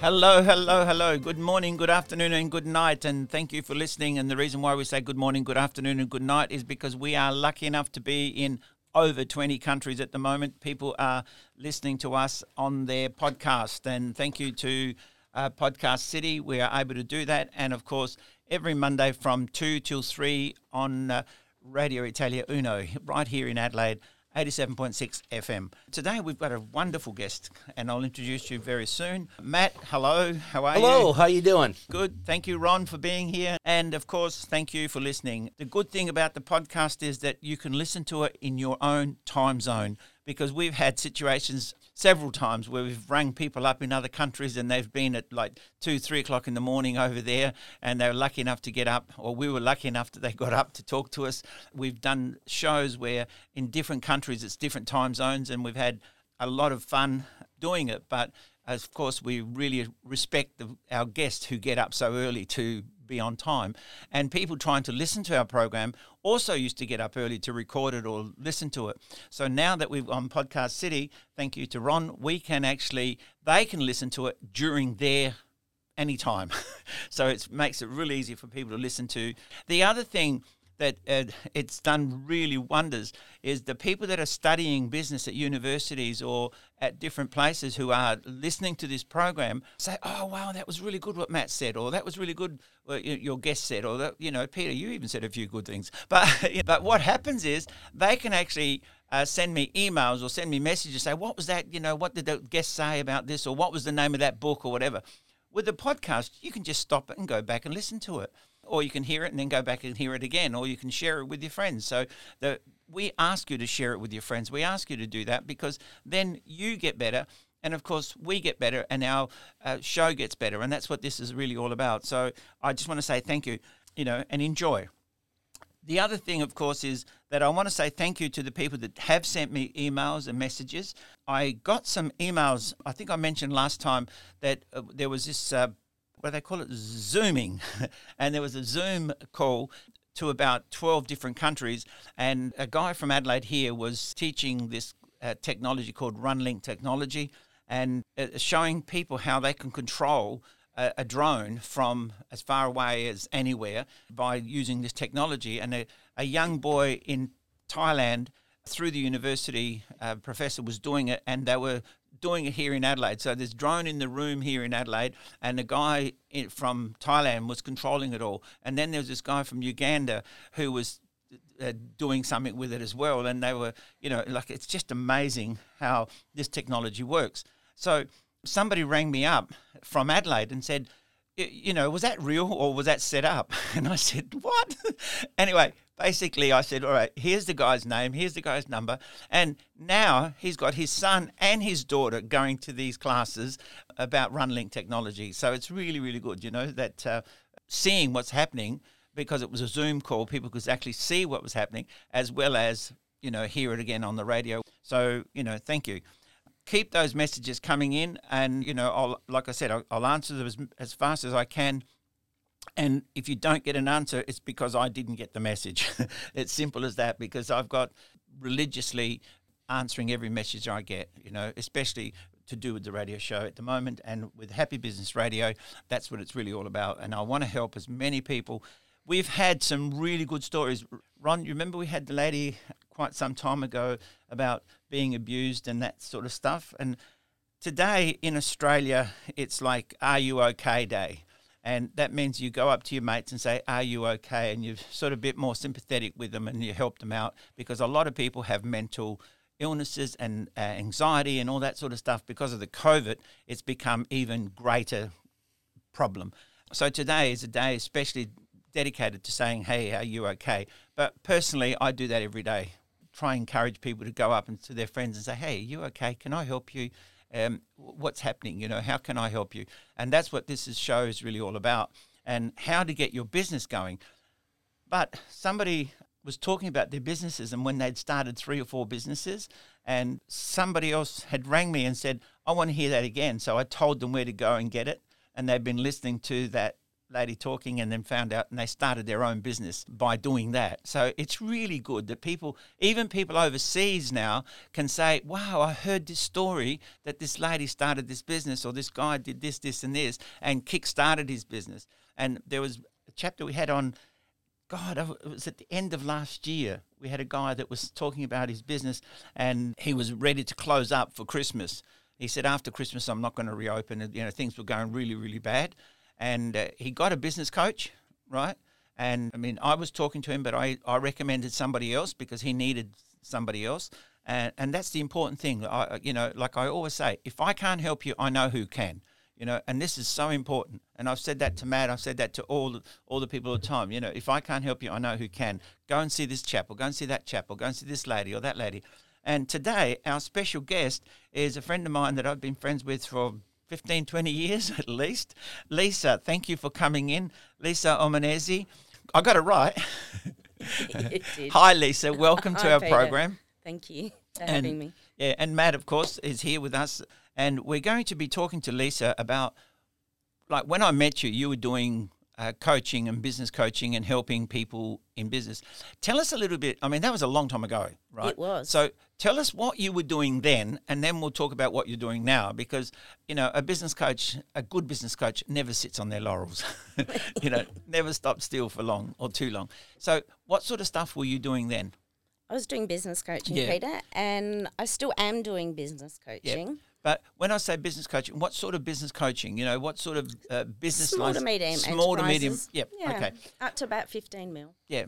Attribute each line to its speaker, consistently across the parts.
Speaker 1: Hello, hello, hello. Good morning, good afternoon, and good night. And thank you for listening. And the reason why we say good morning, good afternoon, and good night is because we are lucky enough to be in over 20 countries at the moment. People are listening to us on their podcast. And thank you to uh, Podcast City. We are able to do that. And of course, every Monday from 2 till 3 on uh, Radio Italia Uno, right here in Adelaide. 87.6 FM. Today we've got a wonderful guest and I'll introduce you very soon. Matt, hello. How are you?
Speaker 2: Hello, how you doing?
Speaker 1: Good. Thank you, Ron, for being here. And of course, thank you for listening. The good thing about the podcast is that you can listen to it in your own time zone because we've had situations several times where we've rang people up in other countries and they've been at like two, three o'clock in the morning over there and they were lucky enough to get up, or we were lucky enough that they got up to talk to us. We've done shows where in different countries it's different time zones and we've had a lot of fun doing it. But of course, we really respect the, our guests who get up so early to be on time. And people trying to listen to our program also used to get up early to record it or listen to it. So now that we've on Podcast City, thank you to Ron, we can actually, they can listen to it during their anytime. so it makes it really easy for people to listen to. The other thing that uh, it's done really wonders is the people that are studying business at universities or at different places who are listening to this program say, "Oh, wow, that was really good what Matt said," or "That was really good what your guest said," or that, you know, Peter, you even said a few good things. But but what happens is they can actually uh, send me emails or send me messages say, "What was that? You know, what did the guest say about this?" or "What was the name of that book?" or whatever. With the podcast, you can just stop it and go back and listen to it or you can hear it and then go back and hear it again, or you can share it with your friends. So the, we ask you to share it with your friends. We ask you to do that because then you get better. And of course, we get better and our uh, show gets better. And that's what this is really all about. So I just want to say thank you, you know, and enjoy. The other thing, of course, is that I want to say thank you to the people that have sent me emails and messages. I got some emails. I think I mentioned last time that uh, there was this uh, what they call it zooming. And there was a zoom call to about 12 different countries. And a guy from adelaide here was teaching this uh, technology called runlink technology and uh, showing people how they can control a, a, drone from as far away as anywhere by using this technology. And a, a young boy in thailand through the university uh, professor was doing it and they were doing it here in Adelaide. So there's drone in the room here in Adelaide, and the guy from Thailand was controlling it all. And then there's this guy from Uganda who was uh, doing something with it as well. And they were, you know, like it's just amazing how this technology works. So somebody rang me up from Adelaide and said, you know, was that real or was that set up? And I said, what? anyway, basically, I said, all right, here's the guy's name, here's the guy's number. And now he's got his son and his daughter going to these classes about Runlink technology. So it's really, really good, you know, that uh, seeing what's happening because it was a Zoom call, people could actually see what was happening as well as, you know, hear it again on the radio. So, you know, thank you keep those messages coming in, and you know, I'll like I said, I'll, I'll answer them as, as fast as I can. And if you don't get an answer, it's because I didn't get the message. it's simple as that. Because I've got religiously answering every message I get. You know, especially to do with the radio show at the moment and with Happy Business Radio. That's what it's really all about. And I want to help as many people. We've had some really good stories. Ron, you remember we had the lady quite some time ago about being abused and that sort of stuff. And today in Australia, it's like, Are you okay day? And that means you go up to your mates and say, Are you okay? And you're sort of a bit more sympathetic with them and you help them out because a lot of people have mental illnesses and uh, anxiety and all that sort of stuff because of the COVID. It's become even greater problem. So today is a day especially dedicated to saying, Hey, are you okay? But personally, I do that every day try and encourage people to go up and to their friends and say, "Hey, are you okay? Can I help you? Um, what's happening? You know, how can I help you?" And that's what this is, show is really all about, and how to get your business going. But somebody was talking about their businesses and when they'd started three or four businesses, and somebody else had rang me and said, "I want to hear that again." So I told them where to go and get it, and they've been listening to that lady talking and then found out and they started their own business by doing that. So it's really good that people, even people overseas now, can say, Wow, I heard this story that this lady started this business or this guy did this, this, and this and kick started his business. And there was a chapter we had on. God, it was at the end of last year. We had a guy that was talking about his business and he was ready to close up for Christmas. He said, After Christmas, I'm not going to reopen. You know, things were going really, really bad and uh, he got a business coach, right? And I mean, I was talking to him, but I, I recommended somebody else because he needed somebody else. And, and that's the important thing. I, you know, like I always say, if I can't help you, I know who can. You know, and this is so important. And I've said that to Matt. I've said that to all all the people all the time. You know, if I can't help you, I know who can. Go and see this chap, or go and see that chap, or go and see this lady or that lady. And today, our special guest is a friend of mine that I've been friends with for 15, 20 years at least. Lisa, thank you for coming in. Lisa Omanesi. I got it right. Hi, Lisa. Welcome to
Speaker 2: Hi,
Speaker 1: our
Speaker 2: Peter.
Speaker 1: program.
Speaker 2: Thank you for
Speaker 1: And-
Speaker 2: having me.
Speaker 1: Yeah, and Matt, of course, is here with us. And we're going to be talking to Lisa about, like, when I met you, you were doing uh, coaching and business coaching and helping people in business. Tell us a little bit. I mean, that was a long time ago, right?
Speaker 2: It was.
Speaker 1: So tell us what you were doing then, and then we'll talk about what you're doing now. Because you know, a business coach, a good business coach, never sits on their laurels. you know, never stops still for long or too long. So, what sort of stuff were you doing then?
Speaker 2: I was doing business coaching,
Speaker 1: Yeah.
Speaker 2: Peter, and I still am doing business coaching.
Speaker 1: But when I say business coaching, what sort of business coaching? You know, what sort of uh, business
Speaker 2: Small
Speaker 1: lines?
Speaker 2: to medium
Speaker 1: Small to medium. Yep.
Speaker 2: Yeah,
Speaker 1: Okay.
Speaker 2: Up to about 15 mil.
Speaker 1: Yeah.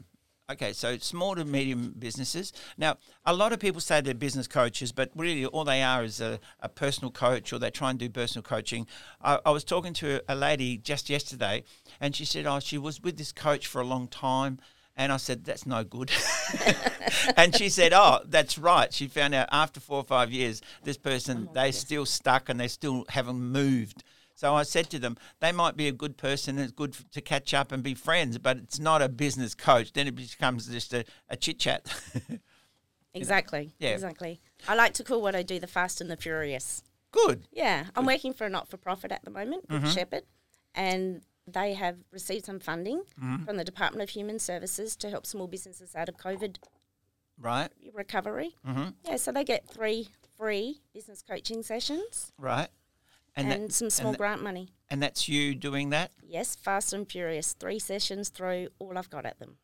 Speaker 1: Okay, so small to medium businesses. Now, a lot of people say they're business coaches, but really all they are is a, a personal coach or they try and do personal coaching. I, I was talking to a lady just yesterday and she said, Oh, she was with this coach for a long time. And I said, That's no good. and she said, Oh, that's right. She found out after four or five years, this person, they're still stuck and they still haven't moved. So I said to them, they might be a good person and it's good to catch up and be friends, but it's not a business coach. Then it becomes just a, a chit chat.
Speaker 2: Exactly.
Speaker 1: Yeah.
Speaker 2: Exactly. I like to call what I do the fast and the furious.
Speaker 1: good.
Speaker 2: Yeah. I'm working for a not for profit at the moment,
Speaker 1: Mm-hmm.
Speaker 2: Shepherd, and they have received some funding
Speaker 1: Mm-hmm.
Speaker 2: from the Department of Human Services to help small businesses out of COVID
Speaker 1: Right,
Speaker 2: recovery.
Speaker 1: Mm-hmm.
Speaker 2: Yeah, so they get three free business coaching sessions
Speaker 1: right.
Speaker 2: and,
Speaker 1: that-
Speaker 2: some small
Speaker 1: and,
Speaker 2: grant money.
Speaker 1: and that's you doing that?
Speaker 2: Yes, fast and furious. Three sessions through all I've got at them.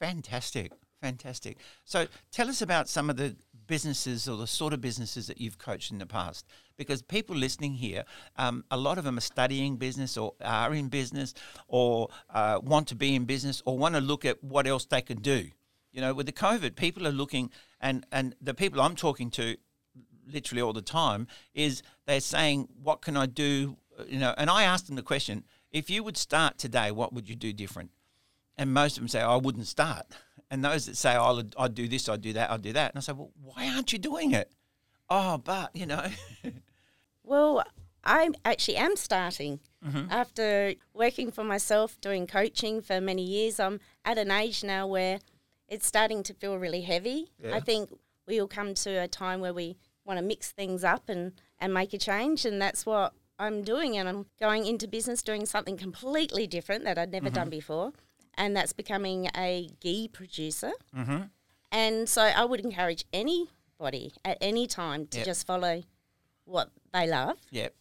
Speaker 1: Fantastic. Fantastic. So tell us about some of the businesses or the sort of businesses that you've coached in the past. Because people listening here, um, a lot of them are studying business or are in business or uh, want to be in business or want to look at what else they can do. You know, with the COVID, people are looking, and, and the people I'm talking to literally all the time is they're saying, What can I do? You know, and I asked them the question if you would start today, what would you do different? And most of them say, I wouldn't start. And those that say, I'll, I'd do this, I'd do that, I'd do that. And I say, well, why aren't you doing it? Oh, but, you know,
Speaker 2: Well, I actually am starting.
Speaker 1: Mm-hmm.
Speaker 2: After working for myself, doing coaching for many years, I'm at an age now where it's starting to feel really heavy.
Speaker 1: Yeah.
Speaker 2: I think we will come to a time where we want to mix things up and, and make a change, and that's what I'm doing. And I'm going into business doing something completely different that I'd never done before, and that's becoming a ghee producer.
Speaker 1: mm-hmm.
Speaker 2: And so I would encourage anybody at any time to
Speaker 1: Yep.
Speaker 2: just follow what they love
Speaker 1: yep.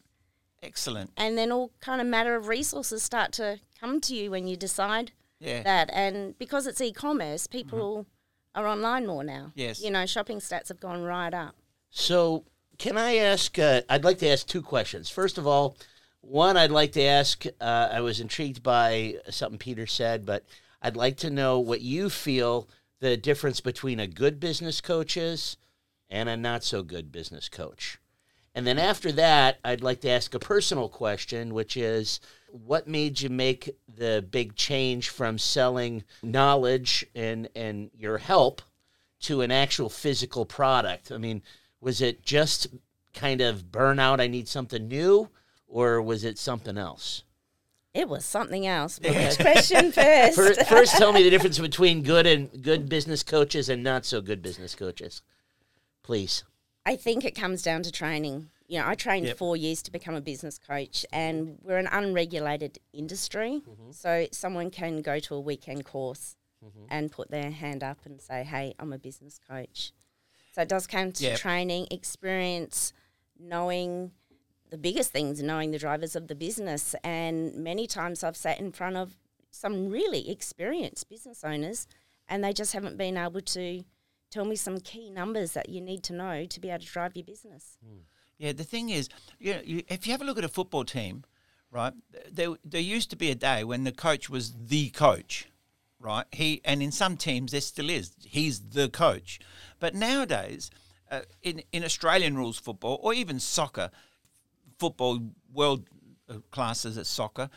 Speaker 1: Excellent.
Speaker 2: and then all kind of matter of resources start to come to you when you decide
Speaker 1: Yeah.
Speaker 2: that and because it's e-commerce people are online more now
Speaker 1: Yes.
Speaker 2: you know shopping stats have gone right up
Speaker 3: So, can I ask? Uh, I'd like to ask two questions. First of all, one I'd like to ask. Uh, I was intrigued by something Peter said, but I'd like to know what you feel the difference between a good business coach is and a not so good business coach. And then after that, I'd like to ask a personal question, which is what made you make the big change from selling knowledge and, and your help to an actual physical product? I mean, was it just kind of burnout, I need something new, or was it something else?
Speaker 2: It was something else. But which question first?
Speaker 3: First, first, tell me the difference between good and good business coaches and not so good business coaches, please.
Speaker 2: I think it comes down to training. You know, I trained
Speaker 1: Yep.
Speaker 2: four years to become a business coach, and we're an unregulated industry. Mm-hmm. So someone can go to a weekend course mm-hmm. and put their hand up and say, "Hey, I'm a business coach." So it does come to
Speaker 1: Yep.
Speaker 2: training, experience, knowing the biggest things, knowing the drivers of the business. And many times I've sat in front of some really experienced business owners, and they just haven't been able to tell me some key numbers that you need to know to be able to drive your business.
Speaker 1: Yeah, the thing is, you know, you, if you have a look at a football team, right, there, there used to be a day when the coach was the coach, right? He and in some teams there still is. He's the coach, but nowadays, uh, in in Australian rules football or even soccer, football world uh, classes at soccer,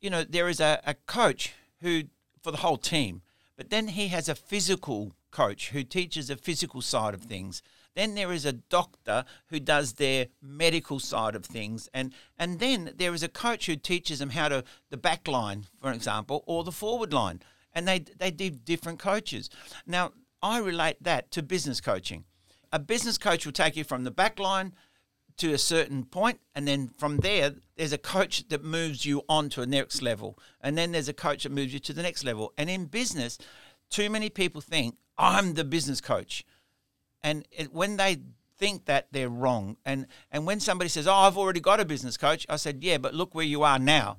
Speaker 1: you know, there is a, a coach who for the whole team, but then he has a physical coach who teaches the physical side of things. Then there is a doctor who does their medical side of things, and and then there is a coach who teaches them how to the back line, for example, or the forward line, and they they do different coaches. Now I relate that to business coaching. A business coach will take you from the back line to a certain point, and then from there, there's a coach that moves you on to a next level, and then there's a coach that moves you to the next level. And in business, too many people think I'm the business coach, and it, when they think that they're wrong, and and when somebody says, "Oh, I've already got a business coach," I said, "Yeah, but look where you are now,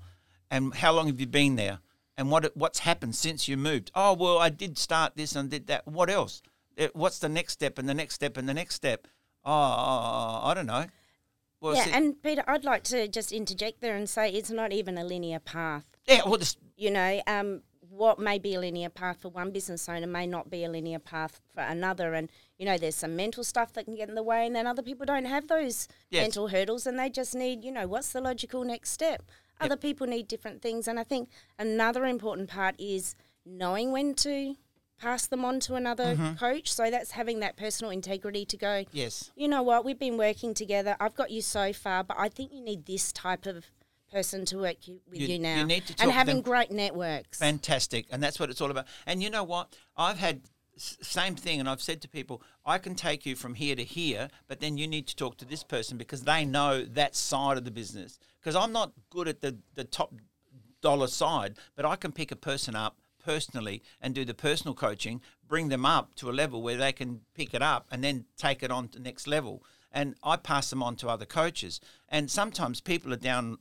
Speaker 1: and how long have you been there, and what what's happened since you moved?" Oh, well, I did start this and did that. What else? Eh, What's the next step and the next step and the next step? Oh, I don't know. Well,
Speaker 2: yeah,
Speaker 1: see-
Speaker 2: and Peter, I'd like to just interject there and say it's not even a linear path.
Speaker 1: yeah, well, this,
Speaker 2: You know, um, what may be a linear path for one business owner may not be a linear path for another. And, you know, there's some mental stuff that can get in the way, and then other people don't have those
Speaker 1: Yes.
Speaker 2: mental hurdles and they just need, you know, what's the logical next step? Other people need different things. And I think another important part is knowing when to pass them on to another
Speaker 1: Mm-hmm.
Speaker 2: coach. So that's having that personal integrity to go,
Speaker 1: yes.
Speaker 2: you know what, we've been working together. I've got you so far, but I think you need this type of person to work you, with
Speaker 1: You-
Speaker 2: you,
Speaker 1: you
Speaker 2: now.
Speaker 1: need to talk
Speaker 2: and having great networks.
Speaker 1: Fantastic. And that's what it's all about. And you know what? I've had same thing and I've said to people, I can take you from here to here, but then you need to talk to this person because they know that side of the business. Because I'm not good at the, the top dollar side, but I can pick a person up personally and do the personal coaching, bring them up to a level where they can pick it up and then take it on to the next level. And I pass them on to other coaches. And sometimes people are down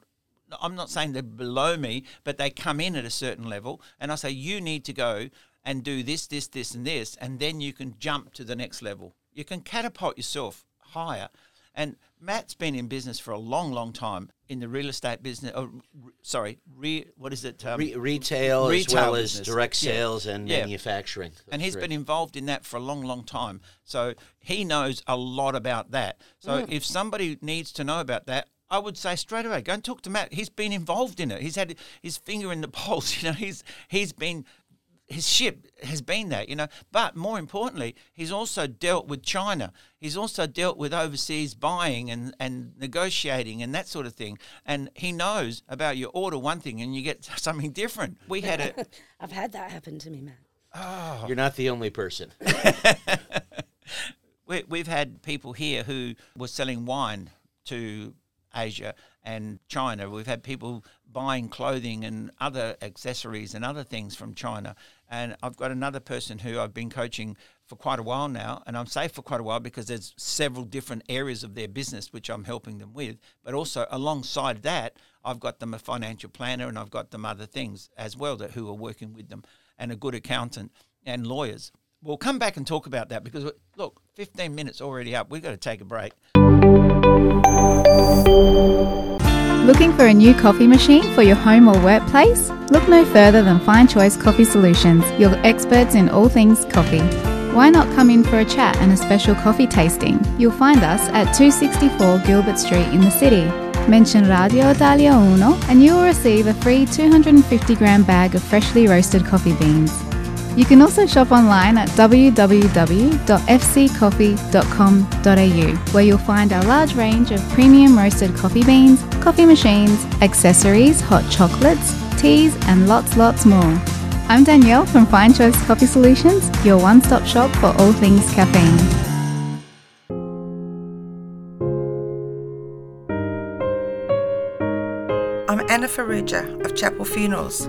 Speaker 1: I'm not saying they're below me, but they come in at a certain level, and I say you need to go and do this, this, this, and this, and then you can jump to the next level. You can catapult yourself higher. And Matt's been in business for a long, long time in the real estate business. Oh, re- sorry, re, what is it? Um,
Speaker 3: Re- retail, as
Speaker 1: retail
Speaker 3: well as
Speaker 1: business.
Speaker 3: direct
Speaker 1: Yeah.
Speaker 3: sales and
Speaker 1: Yeah.
Speaker 3: manufacturing.
Speaker 1: and he's
Speaker 3: That's
Speaker 1: been involved in that for a long, long time. So he knows a lot about that. So if somebody needs to know about that, I would say straight away, go and talk to Matt. He's been involved in it. He's had his finger in the pulse. You know, he's he's been his ship has been that. You know, but more importantly, he's also dealt with China. He's also dealt with overseas buying and and negotiating and that sort of thing. And he knows about your order one thing and you get something different. We had a
Speaker 2: I've had that happen to me, Matt. Oh.
Speaker 3: You're not the only person.
Speaker 1: we, we've had people here who were selling wine to Asia and China. We've had people buying clothing and other accessories and other things from China. And I've got another person who I've been coaching for quite a while now. And I'm safe for quite a while because there's several different areas of their business which I'm helping them with. But also alongside that, I've got them a financial planner and I've got them other things as well that who are working with them and a good accountant and lawyers. We'll come back and talk about that because look, 15 minutes already up. We've got to take a break.
Speaker 4: Looking for a new coffee machine for your home or workplace? Look no further than Fine Choice Coffee Solutions, your experts in all things coffee. Why not come in for a chat and a special coffee tasting? You'll find us at 264 Gilbert Street in the city. Mention Radio Italia Uno and you will receive a free 250 gram bag of freshly roasted coffee beans. You can also shop online at www.fccoffee.com.au, where you'll find our large range of premium roasted coffee beans, coffee machines, accessories, hot chocolates, teas, and lots, lots more. I'm Danielle from Fine Choice Coffee Solutions, your one stop shop for all things caffeine.
Speaker 5: I'm Anna Faruja of Chapel Funerals.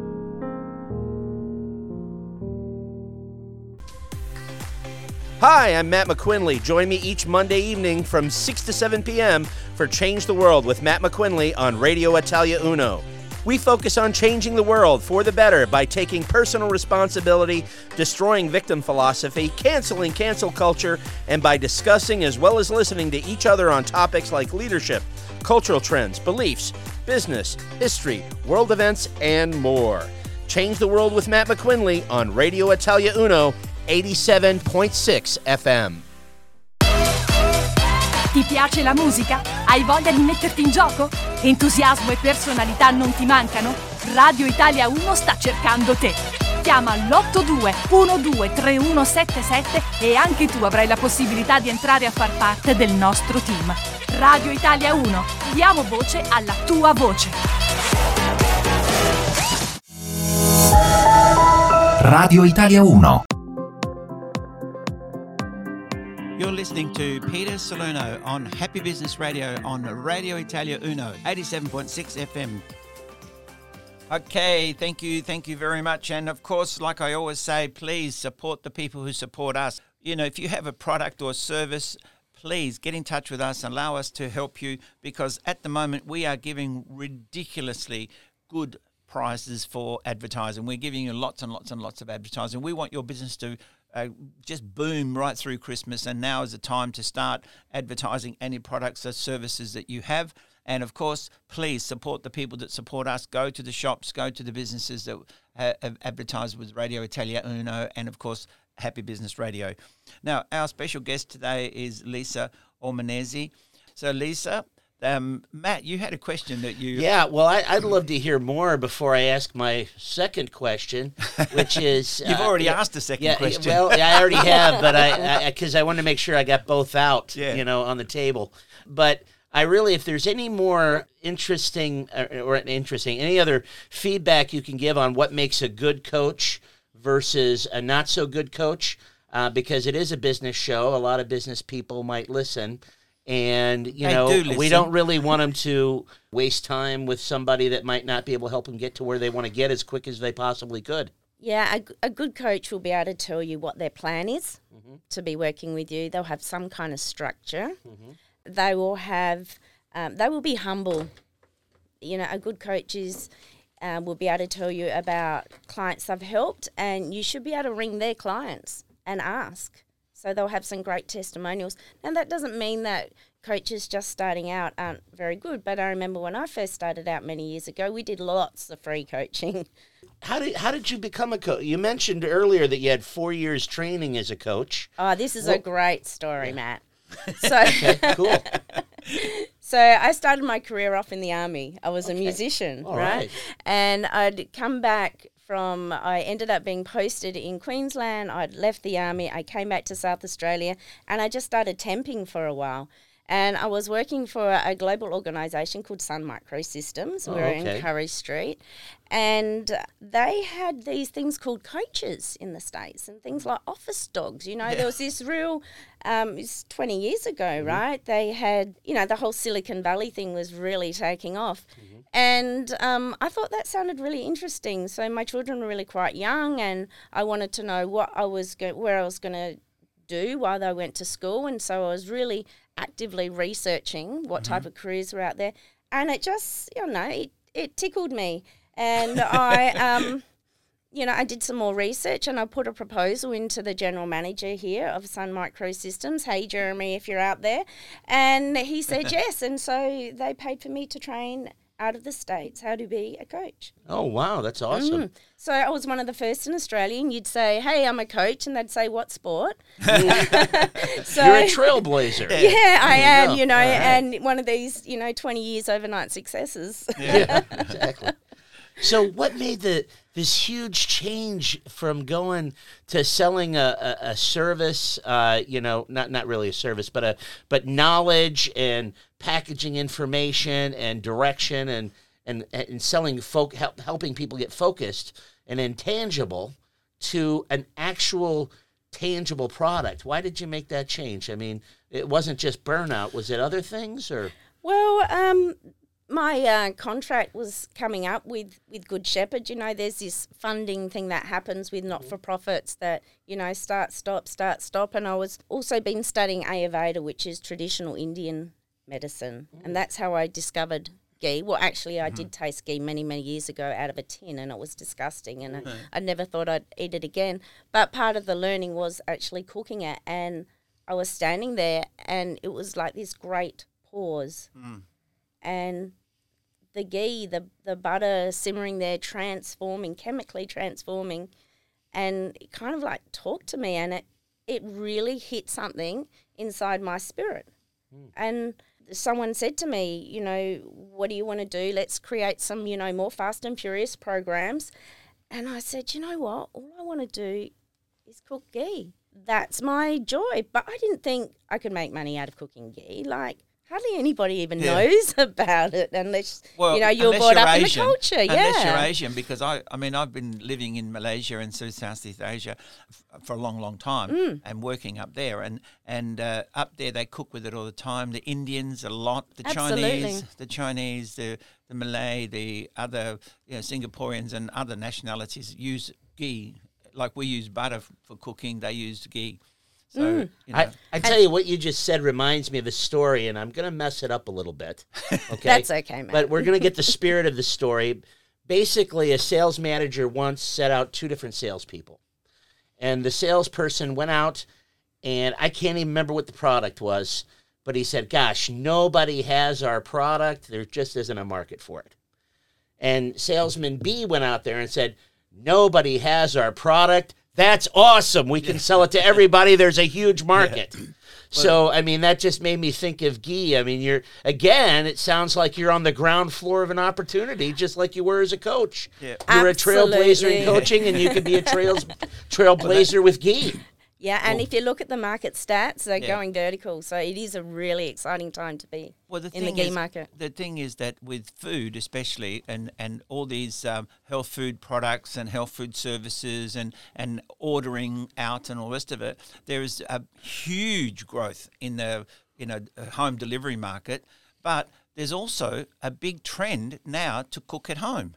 Speaker 3: Hi, I'm Matt McQuinley. Join me each Monday evening from 6 to 7 p.m. for Change the World with Matt McQuinley on Radio Italia Uno. We focus on changing the world for the better by taking personal responsibility, destroying victim philosophy, canceling cancel culture, and by discussing as well as listening to each other on topics like leadership, cultural trends, beliefs, business, history, world events, and more. Change the World with Matt McQuinley on Radio Italia Uno 87.6 FM.
Speaker 6: Ti piace la musica? Hai voglia di metterti in gioco? Entusiasmo e personalità non ti mancano? Radio Italia 1 sta cercando te. Chiama l'82 123177 e anche tu avrai la possibilità di entrare a far parte del nostro team. Radio Italia 1, diamo voce alla tua voce.
Speaker 7: Radio Italia 1.
Speaker 1: Listening to Peter Salerno on Happy Business Radio on Radio Italia Uno, 87.6 FM. Okay, thank you, thank you very much. And of course, like I always say, please support the people who support us. You know, if you have a product or service, please get in touch with us, and allow us to help you because at the moment we are giving ridiculously good prices for advertising. We're giving you lots and lots and lots of advertising. We want your business to uh, just boom right through Christmas, and now is the time to start advertising any products or services that you have. And of course, please support the people that support us. Go to the shops, go to the businesses that uh, have advertised with Radio Italia Uno, and of course, Happy Business Radio. Now, our special guest today is Lisa Ormanesi. So, Lisa, um, Matt, you had a question that you.
Speaker 3: Yeah, well, I, would love to hear more before I ask my second question, which is
Speaker 1: you've
Speaker 3: uh,
Speaker 1: already
Speaker 3: yeah,
Speaker 1: asked the second
Speaker 3: yeah,
Speaker 1: question.
Speaker 3: Well, I already have, but I because I, I, I want to make sure I got both out,
Speaker 1: yeah.
Speaker 3: you know, on the table. But I really, if there's any more interesting or, or interesting, any other feedback you can give on what makes a good coach versus a not so good coach, uh, because it is a business show. A lot of business people might listen and you
Speaker 1: They
Speaker 3: know
Speaker 1: do
Speaker 3: we don't really want them to waste time with somebody that might not be able to help them get to where they want to get as quick as they possibly could
Speaker 2: Yeah, a good coach will be able to tell you what their plan is
Speaker 3: Mm-hmm.
Speaker 2: to be working with you. They'll have some kind of structure. They will have, um, they will be humble. You know, a good coach is. Uh, will be able to tell you about clients they've helped, and you should be able to ring their clients and ask. So they'll have some great testimonials. Now that doesn't mean that coaches just starting out aren't very good, but I remember when I first started out many years ago, we did lots of free coaching.
Speaker 3: how did how did you become a coach you mentioned earlier that you had four years training as a coach
Speaker 2: Oh, this is
Speaker 3: Well-
Speaker 2: a great story, Matt. So,
Speaker 3: cool
Speaker 2: so I started my career off in the army. I was a musician, right. And I'd come back from. I ended up being posted in Queensland. I'd left the army. I came back to South Australia, and I just started temping for a while. And I was working for a global organisation called Sun Microsystems. We
Speaker 3: Oh,
Speaker 2: were
Speaker 3: okay.
Speaker 2: in Currie Street, and they had these things called coaches in the states, and things like office dogs. You know, there was this real. Um, it's twenty years ago,
Speaker 3: Mm-hmm.
Speaker 2: right? They had, you know, the whole Silicon Valley thing was really taking off,
Speaker 3: Mm-hmm.
Speaker 2: and um, I thought that sounded really interesting. So my children were really quite young, and I wanted to know what I was go- where I was going to do while they went to school. And so I was really actively researching what type of careers were out there. And it just, you know, it, it tickled me. And I, um, you know, I did some more research and I put a proposal into the general manager here of Sun Microsystems. Hey, Jeremy, if you're out there. And he said yes. And so they paid for me to train out of the States how to be a coach.
Speaker 3: Oh wow, that's awesome.
Speaker 2: Mm. So I was one of the first in Australia, and you'd say, Hey, I'm a coach, and they'd say, What sport? so,
Speaker 3: You're a trailblazer.
Speaker 2: Yeah, I
Speaker 3: you
Speaker 2: am,
Speaker 3: go.
Speaker 2: you know,
Speaker 3: All right.
Speaker 2: and one of these, you know, 20 years overnight successes.
Speaker 3: yeah, exactly. So, what made the this huge change from going to selling a, a, a service? Uh, you know, not not really a service, but a but knowledge and packaging information and direction and and and selling folk help, helping people get focused and intangible to an actual tangible product. Why did you make that change? I mean, it wasn't just burnout. Was it other things or?
Speaker 2: Well, um, my uh, contract was coming up with, with Good Shepherd. You know, there's this funding thing that happens with not mm-hmm. for profits that, you know, start, stop, start, stop. And I was also been studying Ayurveda, which is traditional Indian medicine. And mm. that's how I discovered ghee. Well, actually, I did mm-hmm. taste ghee many, many years ago out of a tin and it was disgusting. And I, I never thought I'd eat it again. But part of the learning was actually cooking it. And I was standing there and it was like this great pause mm. and the ghee, the the butter simmering there, transforming, chemically transforming, and it kind of like talked to me, and it it really hit something inside my spirit, hmm. and someone said to me, you know, what do you want to do? Let's create some, you know, more fast and furious programs, and I said, you know what, all I want to do is cook ghee. That's my joy. But I didn't think I could make money out of cooking ghee. Like hardly anybody even
Speaker 1: Yeah.
Speaker 2: knows about it unless
Speaker 1: Well,
Speaker 2: you know you're brought
Speaker 1: you're
Speaker 2: up
Speaker 1: Asian,
Speaker 2: in the culture.
Speaker 1: Unless you're. Asian, because I, I mean, I've been living in Malaysia and South Southeast Asia f- for a long, long time,
Speaker 2: Mm.
Speaker 1: and working up there, and and uh, up there they cook with it all the time. The Indians a lot, the
Speaker 2: Absolutely.
Speaker 1: Chinese, the Chinese, the the Malay, the other you know, Singaporeans and other nationalities use ghee like we use butter f- for cooking. They use ghee. So
Speaker 2: Mm.
Speaker 1: you know,
Speaker 3: I, I tell you what you just said reminds me of a story, and I'm going to mess it up a little bit. Okay,
Speaker 2: That's okay, man.
Speaker 3: But we're going to get the spirit of the story. Basically, a sales manager once set out two different salespeople, and the salesperson went out, and I can't even remember what the product was, but he said, "Gosh, nobody has our product. There just isn't a market for it." And salesman B went out there and said, Nobody has our product. That's awesome. We can sell it to everybody. There's a huge market. So, I mean, that just made me think of ghee. I mean, you're, again, it sounds like you're on the ground floor of an opportunity, just like you were as a coach.
Speaker 1: Yeah.
Speaker 3: You're a trailblazer in coaching, and you could be a trails, trailblazer with ghee.
Speaker 2: Yeah, and if you look at the market stats, they're
Speaker 1: Yeah.
Speaker 2: going vertical. So it is a really exciting time to be
Speaker 1: Well, the
Speaker 2: in the ghee
Speaker 1: is,
Speaker 2: market.
Speaker 1: the thing is that with food, especially, and and all these um, health food products and health food services and and ordering out and all the rest of it, there is a huge growth in the you know home delivery market, but there's also a big trend now to cook at home.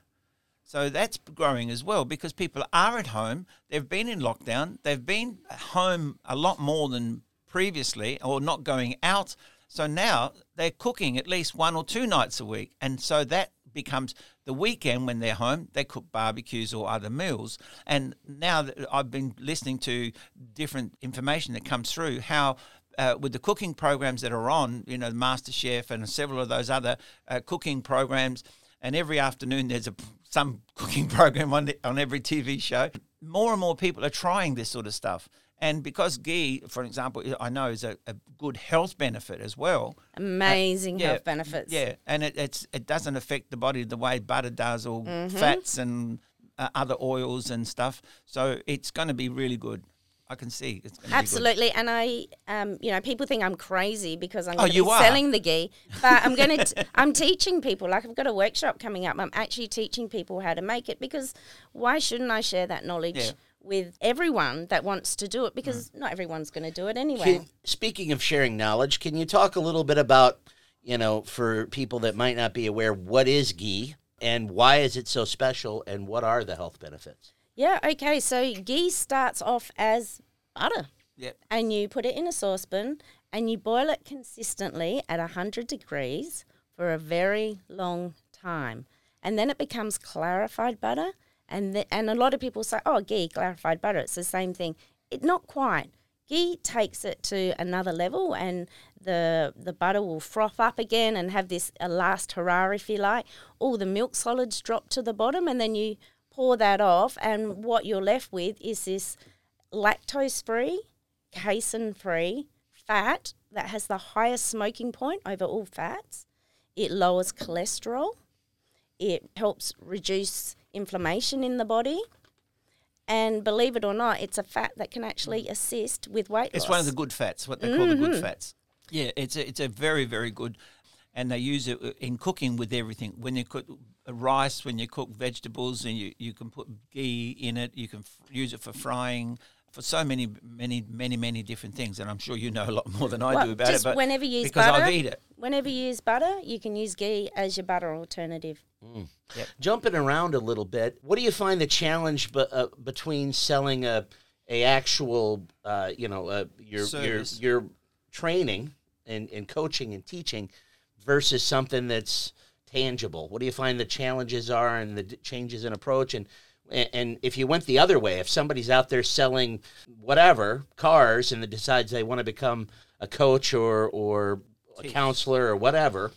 Speaker 1: So that's growing as well because people are at home. They've been in lockdown. They've been home a lot more than previously or not going out. So now they're cooking at least one or two nights a week. And so that becomes the weekend when they're home, they cook barbecues or other meals. And now that I've been listening to different information that comes through, how uh, with the cooking programs that are on, you know, MasterChef and several of those other uh, cooking programs, and every afternoon there's a some cooking program on the, on every TV show. More and more people are trying this sort of stuff, and because ghee, for example, I know is a, a good health benefit as well.
Speaker 2: Amazing
Speaker 1: yeah,
Speaker 2: health benefits.
Speaker 1: Yeah, and it, it's it doesn't affect the body the way butter does, or
Speaker 2: Mm-hmm.
Speaker 1: fats and uh, other oils and stuff. So it's going to be really good. I can see it's going to
Speaker 2: Absolutely, and I, um, you know, people think I'm crazy because I'm
Speaker 1: Oh, you
Speaker 2: be
Speaker 1: are.
Speaker 2: selling the ghee, but I'm going to, I'm teaching people. Like I've got a workshop coming up. I'm actually teaching people how to make it because why shouldn't I share that knowledge
Speaker 1: Yeah.
Speaker 2: with everyone that wants to do it? Because
Speaker 1: Mm.
Speaker 2: not everyone's going to do it anyway.
Speaker 3: Can, speaking of sharing knowledge, can you talk a little bit about, you know, for people that might not be aware, what is ghee and why is it so special and what are the health benefits?
Speaker 2: Yeah, okay. So ghee starts off as butter.
Speaker 1: Yep.
Speaker 2: And you put it in a saucepan and you boil it consistently at 100 degrees for a very long time. And then it becomes clarified butter. And, the, and a lot of people say, oh, ghee, clarified butter, it's the same thing. It Not quite. Ghee takes it to another level, and the the butter will froth up again and have this a last hurrah, if you like. All the milk solids drop to the bottom, and then you pour that off, and what you're left with is this lactose free, casein free fat that has the highest smoking point over all fats. It lowers cholesterol. It helps reduce inflammation in the body. And believe it or not, it's a fat that can actually assist with weight
Speaker 1: It's
Speaker 2: loss.
Speaker 1: It's one of the good fats, what they call the
Speaker 2: Mm-hmm.
Speaker 1: good fats. Yeah, it's a, it's a very very good, and they use it uh, in cooking with everything. When you cook uh, rice, when you cook vegetables, and you, you can put ghee in it. You can f- use it for frying. For so many, many, many, many different things, and I'm sure you know a lot more than I
Speaker 2: Well,
Speaker 1: do about
Speaker 2: just
Speaker 1: it. But
Speaker 2: whenever you use
Speaker 1: because
Speaker 2: butter,
Speaker 1: I eat it,
Speaker 2: Whenever you use butter, you can use ghee as your butter alternative.
Speaker 3: Jumping around a little bit, what do you find the challenge be, uh, between selling a a actual, uh, you know, uh, your your your training and, and coaching and teaching versus something that's tangible? What do you find the challenges are and the d- changes in approach and and and if you went the other way, if somebody's out there selling whatever cars and that decides they want to become a coach or or a counselor or whatever,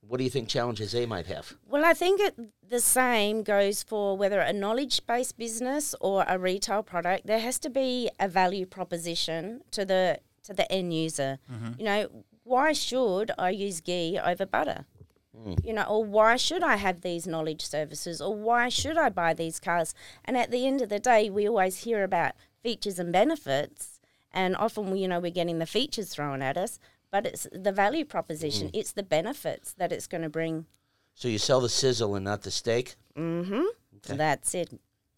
Speaker 3: what do you think challenges they might have?
Speaker 2: Well, I think it, the same goes for whether a knowledge based business or a retail product. There has to be a value proposition to the to the end user. Mm-hmm. You know, why should I use ghee over butter? Hmm. You know, or why should I have these knowledge services, or why should I buy these cars? And at the end of the day, we always hear about features and benefits, and often, we, you know, we're getting the features thrown at us, but it's the value proposition. Hmm. It's the benefits that it's going to bring
Speaker 3: So you sell the sizzle and not the steak?
Speaker 2: Mm-hmm. That's it.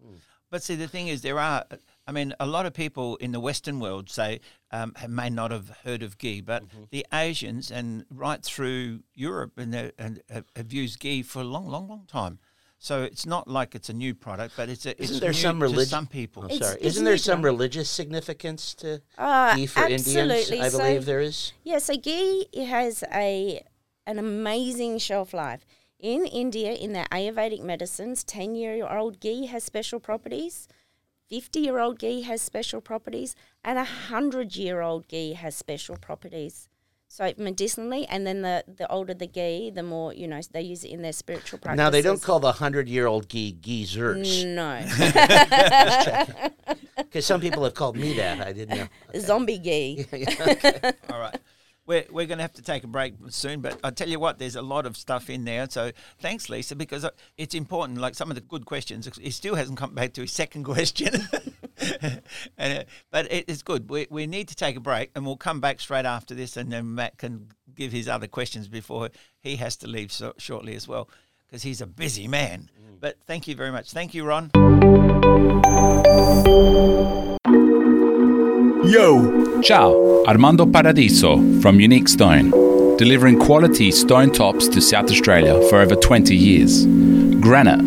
Speaker 2: Hmm.
Speaker 1: But see, the thing is, there are. I mean, a lot of people in the Western world say um, have- may not have heard of ghee, but
Speaker 3: Mm-hmm.
Speaker 1: the Asians and right through Europe and, and have, have used ghee for a long, long, long time. So it's not like it's a new product, but it's a, it's
Speaker 3: Isn't there
Speaker 1: new
Speaker 3: some
Speaker 1: to some people.
Speaker 3: Oh,
Speaker 2: It's-
Speaker 3: sorry.
Speaker 2: it's
Speaker 3: Isn't there some
Speaker 2: to-
Speaker 3: religious significance to
Speaker 2: Uh,
Speaker 3: ghee for Indians?
Speaker 2: absolutely.
Speaker 3: I
Speaker 2: So-
Speaker 3: believe there is.
Speaker 2: Yeah, so ghee it has a an amazing shelf life. In India, in their Ayurvedic medicines, 10 year old ghee has special properties, 50 year old ghee has special properties, and a 100 year old ghee has special properties. So medicinally, and then the, the older the ghee, the more, you know, they use it in their spiritual practices.
Speaker 3: Now they don't call the hundred-year-old ghee geezers
Speaker 2: No.
Speaker 3: because some people have called me that. I didn't know.
Speaker 2: Zombie ghee.
Speaker 1: All right. We're, we're going to have to take a break soon, but I tell you what, there's a lot of stuff in there. So thanks, Lisa, because it's important. Like some of the good questions, he still hasn't come back to his second question. and, uh, but it, it's good. We, we need to take a break, and we'll come back straight after this, and then Matt can give his other questions before he has to leave so, shortly as well, because he's a busy man. But thank you very much. Thank you, Ron.
Speaker 8: Yo! Ciao, Armando Paradiso from Unique Stone, delivering quality stone tops to South Australia for over 20 years. Granite,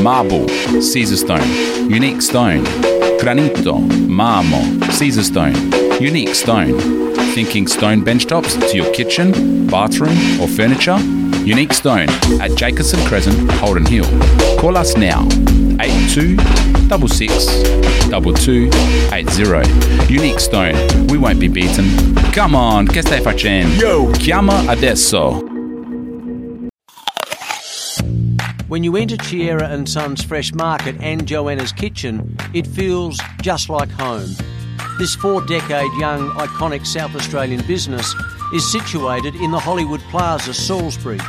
Speaker 8: marble, Caesarstone, unique stone, granito, marmo, Caesarstone, unique stone. Thinking stone benchtops to your kitchen, bathroom, or furniture? Unique Stone at Jacobson Crescent, Holden Hill. Call us now, 82 66 2280. Unique Stone, we won't be beaten. Come on, che stai facendo? Yo! Chiama adesso.
Speaker 9: When you enter Chiera and Sons Fresh Market and Joanna's Kitchen, it feels just like home. This four decade young, iconic South Australian business is situated in the Hollywood Plaza, Salisbury.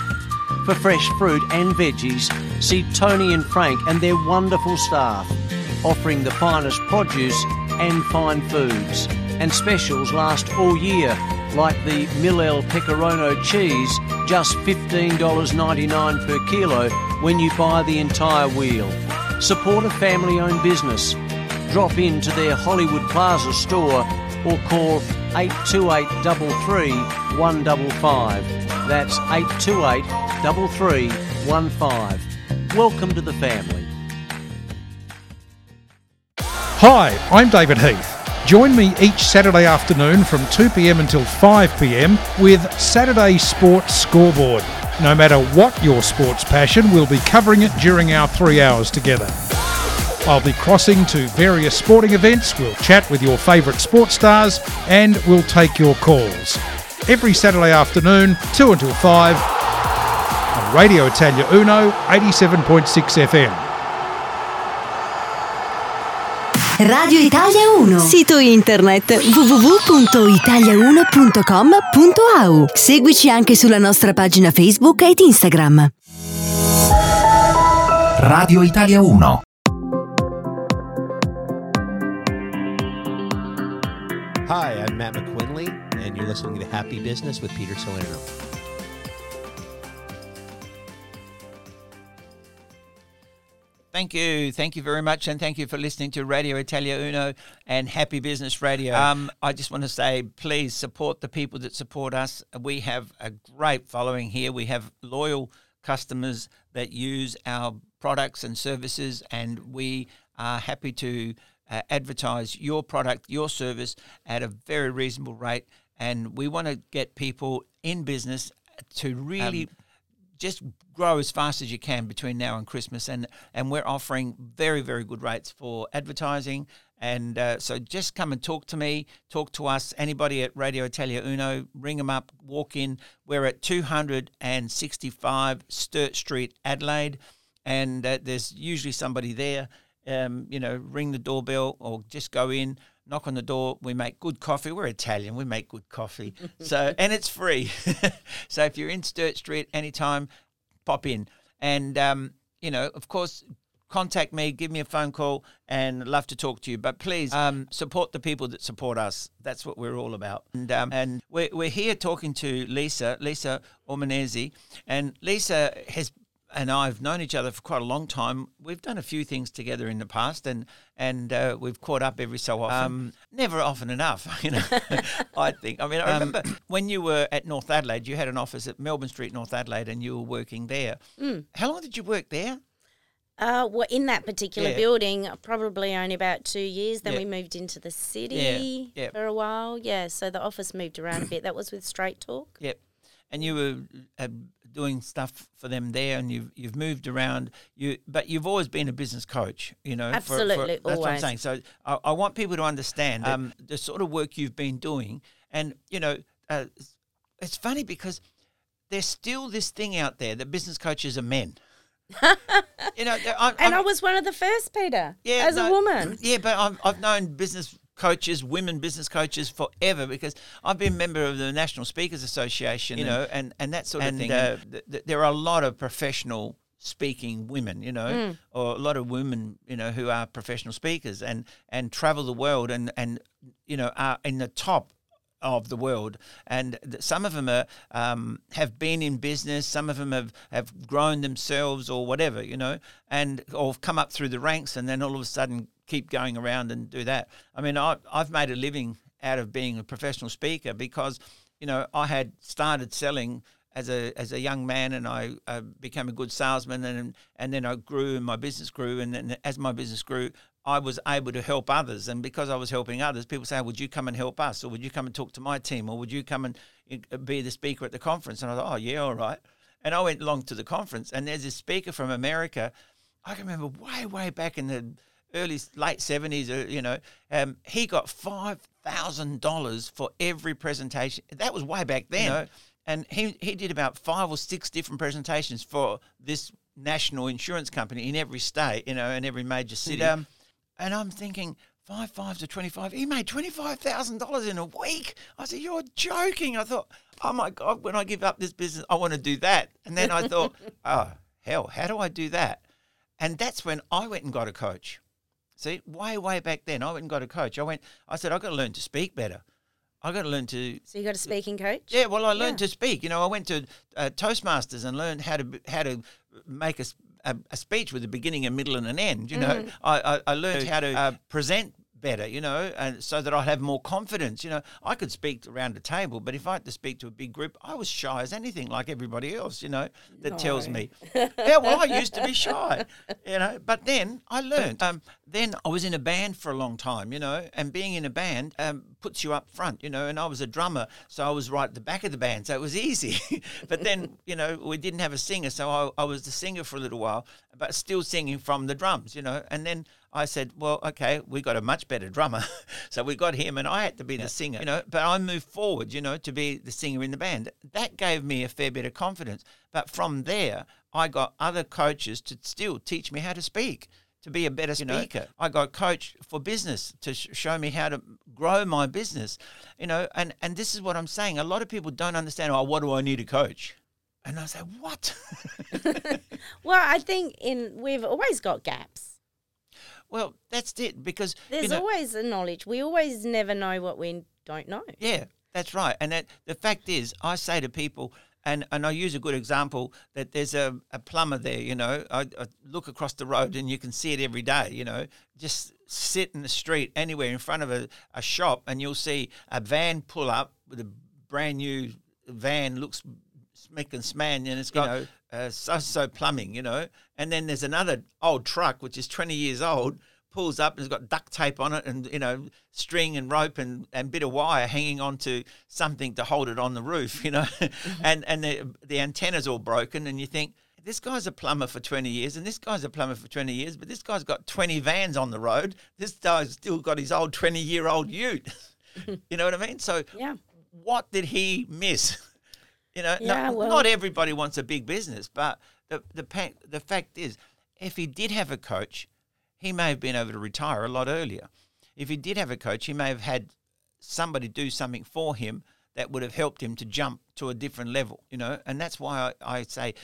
Speaker 9: For fresh fruit and veggies, see Tony and Frank and their wonderful staff, offering the finest produce and fine foods. And specials last all year, like the Millel Pecorino cheese, just $15.99 per kilo when you buy the entire wheel. Support a family owned business. Drop into their Hollywood Plaza store or call 828 33 155. That's 828 3315. Welcome to the family.
Speaker 10: Hi, I'm David Heath. Join me each Saturday afternoon from 2pm until 5pm with Saturday Sports Scoreboard. No matter what your sports passion, we'll be covering it during our three hours together. I'll be crossing to various sporting events, we'll chat with your favourite sports stars, and we'll take your calls. Every Saturday afternoon, 2 until 5, on Radio Italia Uno, 87.6 FM.
Speaker 11: Radio Italia 1. Sito internet www.italia1.com.au. Seguici anche sulla nostra pagina Facebook ed Instagram.
Speaker 7: Radio Italia 1.
Speaker 9: Happy Business with Peter Salerno.
Speaker 1: Thank you. Thank you very much. And thank you for listening to Radio Italia Uno and Happy Business Radio. Um, I just want to say, please support the people that support us. We have a great following here. We have loyal customers that use our products and services, and we are happy to uh, advertise your product, your service at a very reasonable rate. And we want to get people in business to really um, just grow as fast as you can between now and Christmas, and and we're offering very very good rates for advertising. And uh, so just come and talk to me, talk to us. Anybody at Radio Italia Uno, ring them up, walk in. We're at 265 Sturt Street, Adelaide, and uh, there's usually somebody there. Um, you know, ring the doorbell or just go in knock on the door. We make good coffee. We're Italian. We make good coffee. so and it's free. so if you're in Sturt Street anytime, pop in. And um, you know, of course, contact me, give me a phone call, and love to talk to you. But please um, support the people that support us. That's what we're all about. And um, and we're, we're here talking to Lisa, Lisa Ormanesi, and Lisa has and I've known each other for quite a long time. We've done a few things together in the past, and and uh, we've caught up every so often. Um, never often enough, you know. I think. I mean, I remember when you were at North Adelaide. You had an office at Melbourne Street, North Adelaide, and you were working there.
Speaker 2: Mm.
Speaker 1: How long did you work there?
Speaker 2: Uh, well, in that particular
Speaker 1: Yeah.
Speaker 2: building, probably only about two years. Then
Speaker 1: Yeah.
Speaker 2: we moved into the city
Speaker 1: yeah.
Speaker 2: for a while. Yeah, so the office moved around a bit. That was with Straight Talk.
Speaker 1: Yep. And you were uh, doing stuff for them there, and you've you've moved around. You, but you've always been a business coach. You know, for- for-
Speaker 2: Absolutely,
Speaker 1: that's what I'm
Speaker 2: always.
Speaker 1: saying. So I, I want people to understand um, the sort of work you've been doing, and you know, uh, it's funny because there's still this thing out there that business coaches are men. you know, I'm,
Speaker 2: And
Speaker 1: I'm-
Speaker 2: I was one of the first, Peter.
Speaker 1: yeah,
Speaker 2: as a woman.
Speaker 1: Yeah, but I've, I've known business coaches, women business coaches forever because I've been a member of the National Speakers Association, you know, and, and that sort of thing. Uh, th- th- there are a lot of professional speaking women, you know,
Speaker 2: Mm.
Speaker 1: or a lot of women, you know, who are professional speakers and, and travel the world and, and, you know, are in the top of the world, and some of them are, um, have been in business. Some of them have, have grown themselves or whatever, you know, and or come up through the ranks, and then all of a sudden keep going around and do that. I mean, I, I've made a living out of being a professional speaker because, you know, I had started selling as a as a young man, and I uh, became a good salesman, and and then I grew, and my business grew, and then as my business grew, I was able to help others, and because I was helping others, people say, "Would you come and help us, or would you come and talk to my team, or would you come and be the speaker at the conference?" And I thought, "Oh yeah, all right." And I went along to the conference, and there's this speaker from America. I can remember way way back in the early late seventies, uh, you know, um, he got five thousand dollars for every presentation. That was way back then, you know, and he he did about five or six different presentations for this national insurance company in every state, you know, in every major city. Um, and I'm thinking. Five five to twenty five. He made twenty five thousand dollars in a week. I said, "You're joking." I thought, "Oh my god, when I give up this business, I want to do that." And then I thought, "Oh hell, how do I do that?" And that's when I went and got a coach. See, way, way back then, I went and got a coach. I went, I said, I've got to learn to speak better. I've got to learn to.
Speaker 2: So you got a speaking coach?
Speaker 1: Yeah, well, I learned to speak. You know, I went to uh, Toastmasters and learned how to how to make a, a- a speech with a beginning, a middle, and an end. You know,
Speaker 2: Mhm.
Speaker 1: I, I, I learned how to uh, present better. You know, and so that I'd have more confidence. You know, I could speak around a table, but if I had to speak to a big group, I was shy as anything, like everybody else. You know, that tells me. yeah, well, I used to be shy. You know, but then I learned. Um, then I was in a band for a long time. You know, and being in a band um, puts you up front, you know. And I was a drummer, so I was right at the back of the band, so it was easy. but then, you know, we didn't have a singer, so I, I was the singer for a little while, but still singing from the drums, you know. And then I said, well, okay, we got a much better drummer, so we got him, and I had to be the singer, you know. But I moved forward, you know, to be the singer in the band. That gave me a fair bit of confidence. But from there, I got other coaches to still teach me how to speak to be a better speaker. You know, I got coach for business to sh- show me how to grow my business. You know, and and this is what I'm saying. A lot of people don't understand. Oh, what do I need a coach? And I say, what?
Speaker 2: well, I think in we've always got gaps.
Speaker 1: Well, that's it because
Speaker 2: there's
Speaker 1: you know,
Speaker 2: always a knowledge. We always never know what we don't know.
Speaker 1: Yeah, that's right. And that the fact is, I say to people, and, and I use a good example that there's a, a plumber there, you know. I, I, look across the road and you can see it every day, you know. Just sit in the street anywhere in front of a, a shop and you'll see a van pull up with a brand new van, looks smick and sman, and it's got you know, uh, so so plumbing, you know. And then there's another old truck which is 20 years old pulls up and it's got duct tape on it and you know string and rope and, and bit of wire hanging onto something to hold it on the roof you know and and the, the antenna's all broken and you think this guy's a plumber for 20 years and this guy's a plumber for 20 years but this guy's got 20 vans on the road. This guy's still got his old 20 year old ute. You know what i mean? So
Speaker 2: yeah.
Speaker 1: what did he miss you know
Speaker 2: yeah,
Speaker 1: no,
Speaker 2: well,
Speaker 1: not everybody wants a big business but the the the fact is if he did have a coach he may have been able to retire a lot earlier. If he did have a coach, he may have had somebody do something for him that would have helped him to jump to a different level, you know. And that's why I, I say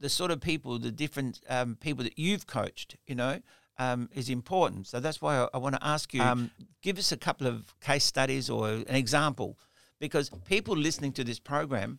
Speaker 1: the sort of people, the different um, people that you've coached, you know, um, is important. So that's why I, I want to ask you, um, give us a couple of case studies or an example, because people listening to this program,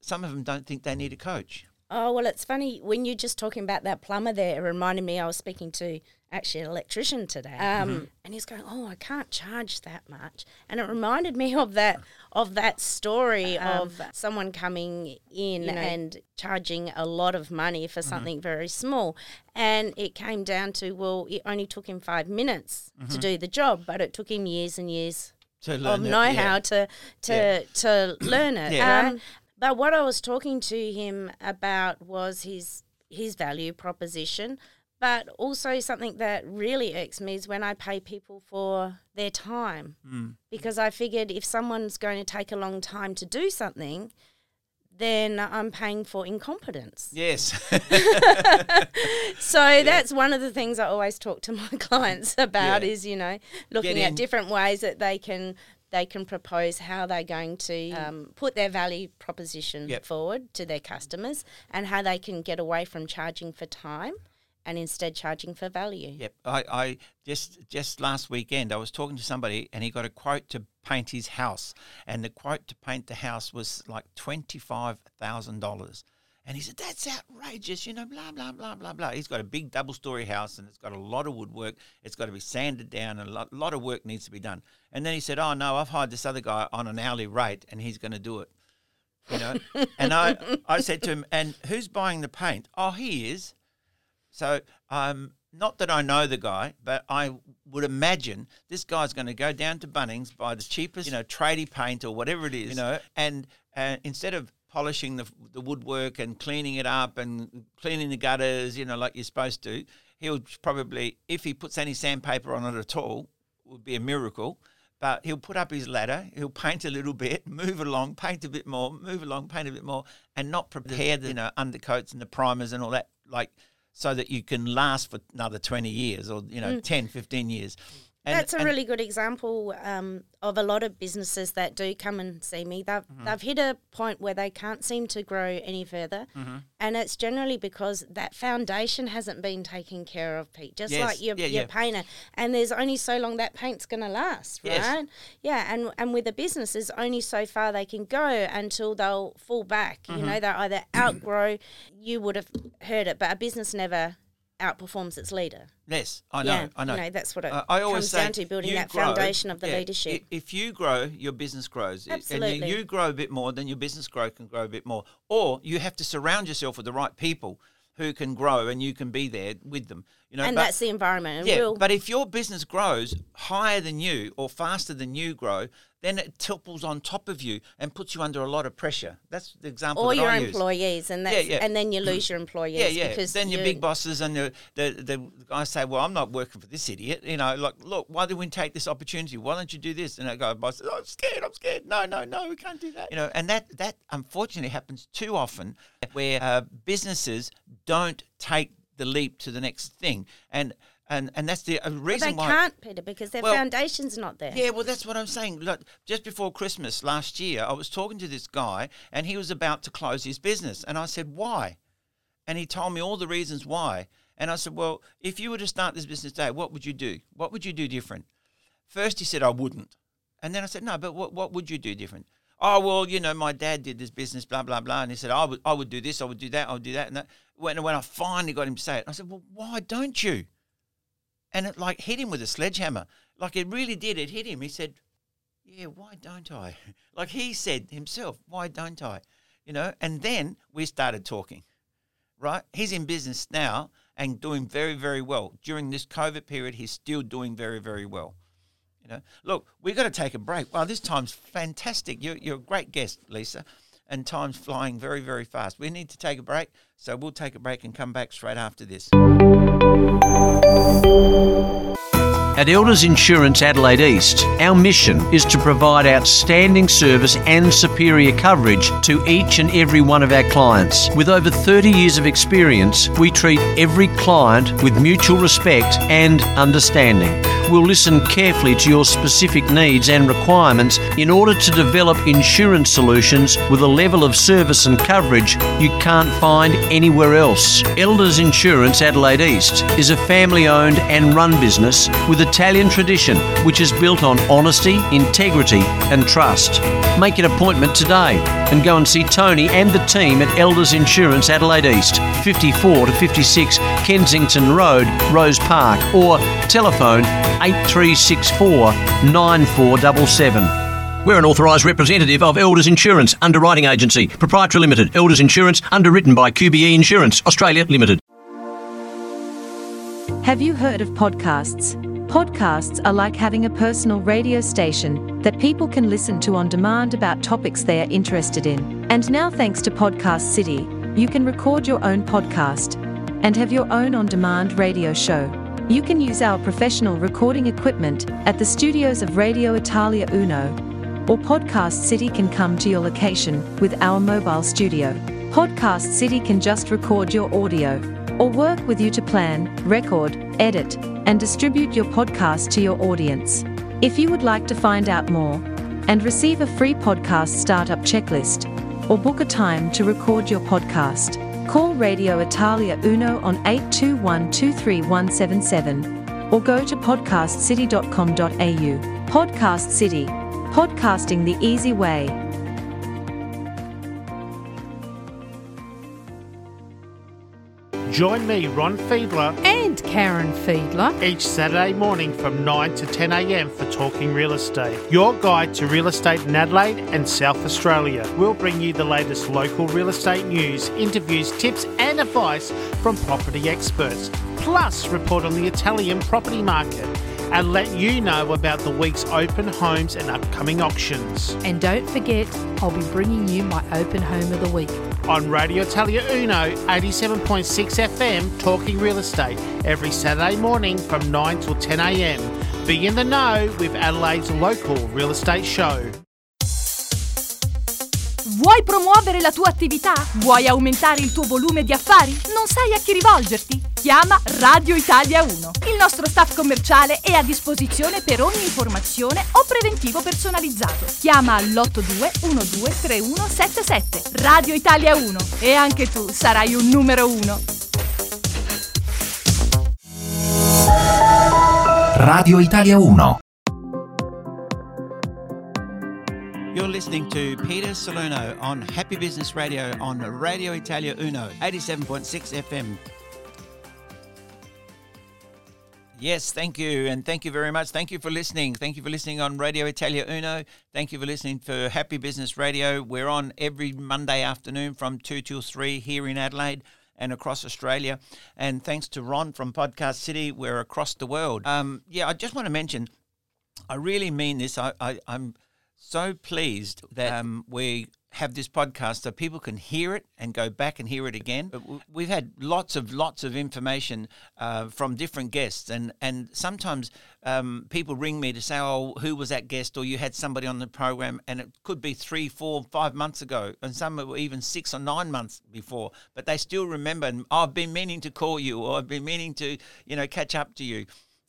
Speaker 1: some of them don't think they need a coach.
Speaker 2: Oh well, it's funny when you're just talking about that plumber there. It reminded me I was speaking to actually an electrician today, um, mm-hmm. and he's going, "Oh, I can't charge that much," and it reminded me of that of that story um, of someone coming in you know, and charging a lot of money for mm-hmm. something mm-hmm. very small, and it came down to well, it only took him five minutes mm-hmm. to do the job, but it took him years and years
Speaker 1: to
Speaker 2: of
Speaker 1: learn
Speaker 2: know
Speaker 1: it,
Speaker 2: how
Speaker 1: yeah.
Speaker 2: to to
Speaker 1: Yeah.
Speaker 2: to learn it.
Speaker 1: Yeah.
Speaker 2: Um, but what I was talking to him about was his his value proposition, but also something that really irks me is when I pay people for their time.
Speaker 1: Mm.
Speaker 2: Because I figured if someone's going to take a long time to do something, then I'm paying for incompetence.
Speaker 1: Yes.
Speaker 2: So that's one of the things I always talk to my clients about
Speaker 1: Yeah.
Speaker 2: is, you know, looking at different ways that they can they can propose how they're going to um, put their value proposition
Speaker 1: Yep.
Speaker 2: forward to their customers and how they can get away from charging for time and instead charging for value.
Speaker 1: Yep. I, I just just last weekend I was talking to somebody and he got a quote to paint his house. And the quote to paint the house was like twenty five thousand dollars. And he said, That's outrageous, you know, blah, blah, blah, blah, blah. He's got a big double story house and it's got a lot of woodwork. It's got to be sanded down and a lot, lot of work needs to be done. And then he said, Oh, no, I've hired this other guy on an hourly rate and he's going to do it. You know? and I, I said to him, And who's buying the paint? Oh, he is. So, um, not that I know the guy, but I would imagine this guy's going to go down to Bunnings, buy the cheapest, you know, tradie paint or whatever it is, you know, and uh, instead of polishing the, the woodwork and cleaning it up and cleaning the gutters, you know, like you're supposed to, he'll probably, if he puts any sandpaper on it at all, would be a miracle. But he'll put up his ladder, he'll paint a little bit, move along, paint a bit more, move along, paint a bit more, and not prepare the you know undercoats and the primers and all that, like so that you can last for another 20 years or you know
Speaker 2: Mm.
Speaker 1: 10 15 years And-
Speaker 2: That's a
Speaker 1: and-
Speaker 2: really good example um, of a lot of businesses that do come and see me. They've,
Speaker 1: Mm-hmm.
Speaker 2: they've hit a point where they can't seem to grow any further.
Speaker 1: Mm-hmm.
Speaker 2: And it's generally because that foundation hasn't been taken care of, Pete. Just
Speaker 1: Yes.
Speaker 2: like your,
Speaker 1: Yeah,
Speaker 2: your
Speaker 1: yeah.
Speaker 2: painter. And there's only so long that paint's going to last, right?
Speaker 1: Yes.
Speaker 2: Yeah. And, and with a business, there's only so far they can go until they'll fall back.
Speaker 1: Mm-hmm.
Speaker 2: You know, they'll either outgrow, you would have heard it, but a business never outperforms its leader.
Speaker 1: yes i know
Speaker 2: Yeah,
Speaker 1: i know
Speaker 2: you know, that's what it
Speaker 1: Uh, I always
Speaker 2: comes
Speaker 1: say
Speaker 2: down to, building that
Speaker 1: grow-
Speaker 2: foundation of the
Speaker 1: yeah,
Speaker 2: leadership.
Speaker 1: If you grow, your business grows. And
Speaker 2: Absolutely.
Speaker 1: then you grow a bit more, then your business grow can grow a bit more. Or you have to surround yourself with the right people who can grow and you can be there with them. You know,
Speaker 2: and
Speaker 1: but-
Speaker 2: that's the environment. And
Speaker 1: yeah,
Speaker 2: we'll,
Speaker 1: but if your business grows higher than you or faster than you grow, then it tipples on top of you and puts you under a lot of pressure. That's the example
Speaker 2: or your
Speaker 1: I use.
Speaker 2: employees, and
Speaker 1: Yeah,
Speaker 2: that's,
Speaker 1: yeah.
Speaker 2: and then you lose your employees.
Speaker 1: Yeah, yeah.
Speaker 2: Because
Speaker 1: then your big bosses and the, the the guys say, "Well, I'm not working for this idiot." You know, like, look, why do we take this opportunity? Why don't you do this? And I go, boss, says, oh, I'm scared. I'm scared. No, no, no, we can't do that. You know, and that that unfortunately happens too often, where uh, businesses don't take the leap to the next thing, and and and that's the uh,
Speaker 2: Well,
Speaker 1: reason
Speaker 2: they can't, Peter, because their
Speaker 1: Well,
Speaker 2: foundation's not there.
Speaker 1: Yeah, well, that's what I'm saying. Look, just before Christmas last year, I was talking to this guy, and he was about to close his business, and I said, "Why?" And he told me all the reasons why. And I said, "Well, if you were to start this business today, what would you do? What would you do different?" First, he said, "I wouldn't," and then I said, "No, but what what would you do different?" Oh well, you know, my dad did this business, blah blah blah, and he said, "I would I would do this, I would do that, I would do that," and that. When when I finally got him to say it, I said, "Well, why don't you?" And it like hit him with a sledgehammer. Like it really did. It hit him. He said, "Yeah, why don't I?" Like he said himself, "Why don't I?" You know. And then we started talking. Right? He's in business now and doing very, very well. During this COVID period, he's still doing very, very well. You know. Look, we've got to take a break. Wow, this time's fantastic. You're you're a great guest, Lisa. And time's flying very, very fast. We need to take a break, so we'll take a break and come back straight after this.
Speaker 9: At Elders Insurance Adelaide East, our mission is to provide outstanding service and superior coverage to each and every one of our clients. With over 30 years of experience, we treat every client with mutual respect and understanding. We'll listen carefully to your specific needs and requirements in order to develop insurance solutions with a level of service and coverage you can't find anywhere else. Elders Insurance Adelaide East is a family owned and run business with Italian tradition which is built on honesty, integrity, and trust. Make an appointment today and go and see Tony and the team at Elders Insurance Adelaide East, 54 to 56 Kensington Road, Rose Park, or telephone 8364 9477. We're an authorised representative of Elders Insurance Underwriting Agency, Proprietary Limited, Elders Insurance, underwritten by QBE Insurance, Australia Limited.
Speaker 12: Have you heard of podcasts? Podcasts are like having a personal radio station that people can listen to on demand about topics they are interested in. And now, thanks to Podcast City, you can record your own podcast and have your own on demand radio show. You can use our professional recording equipment at the studios of Radio Italia Uno, or Podcast City can come to your location with our mobile studio. Podcast City can just record your audio or work with you to plan, record, edit, and distribute your podcast to your audience. If you would like to find out more and receive a free podcast startup checklist or book a time to record your podcast, call Radio Italia Uno on 821 23177 or go to podcastcity.com.au. Podcast City. Podcasting the easy way.
Speaker 13: Join me, Ron Fiedler,
Speaker 14: and Karen Fiedler
Speaker 13: each Saturday morning from 9 to 10 a.m. for Talking Real Estate, your guide to real estate in Adelaide and South Australia. We'll bring you the latest local real estate news, interviews, tips, and advice from property experts, plus report on the Italian property market and let you know about the week's open homes and upcoming auctions.
Speaker 14: And don't forget, I'll be bringing you my open home of the week.
Speaker 13: On Radio Italia Uno, 87.6 FM, talking real estate every Saturday morning from 9 till 10 a.m. Be in the know with Adelaide's local real estate show.
Speaker 6: Vuoi promuovere la tua attività? Vuoi aumentare il tuo volume di affari? Non sai a chi rivolgerti? Chiama Radio Italia 1. Il nostro staff commerciale è a disposizione per ogni informazione o preventivo personalizzato. Chiama all'82 123177. Radio Italia 1 e anche tu sarai un numero 1.
Speaker 7: Radio Italia 1.
Speaker 1: You're listening to Peter Salerno on Happy Business Radio on Radio Italia Uno, 87.6 FM. Yes, thank you. And thank you very much. Thank you for listening. Thank you for listening on Radio Italia Uno. Thank you for listening for Happy Business Radio. We're on every Monday afternoon from 2 till 3 here in Adelaide. and across Australia. And thanks to Ron from Podcast City, we're across the world. Um, yeah, I just want to mention, I really mean this. I, I, I'm so pleased that um, we have this podcast so people can hear it and go back and hear it again. We've had lots of lots of information uh, from different guests, and and sometimes um, people ring me to say, "Oh, who was that guest?" or "You had somebody on the program," and it could be three, four, five months ago, and some were even six or nine months before, but they still remember. And "Oh, I've been meaning to call you, or I've been meaning to, you know, catch up to you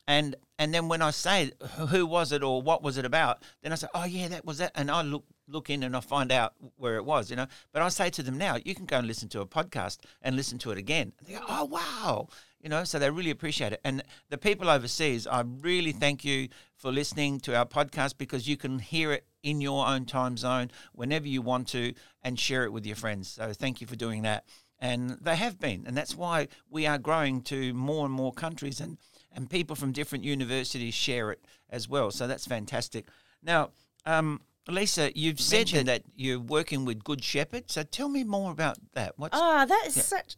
Speaker 1: and and then when I say who was it or what was it about, then I say, oh yeah, that was that, and I look look in and I find out where it was, you know. But I say to them now, you can go and listen to a podcast and listen to it again. And they go, oh wow, you know. So they really appreciate it, and the people overseas, I really thank you for listening to our podcast because you can hear it in your own time zone whenever you want to and share it with your friends. So thank you for doing that. And they have been, and that's why we are growing to more and more countries and and people from different universities share it as well. So that's fantastic. Now, um, Lisa, you've said that you're working with Good Shepherd. So tell me more about that. What's
Speaker 2: Oh, that is
Speaker 1: Yeah.
Speaker 2: such.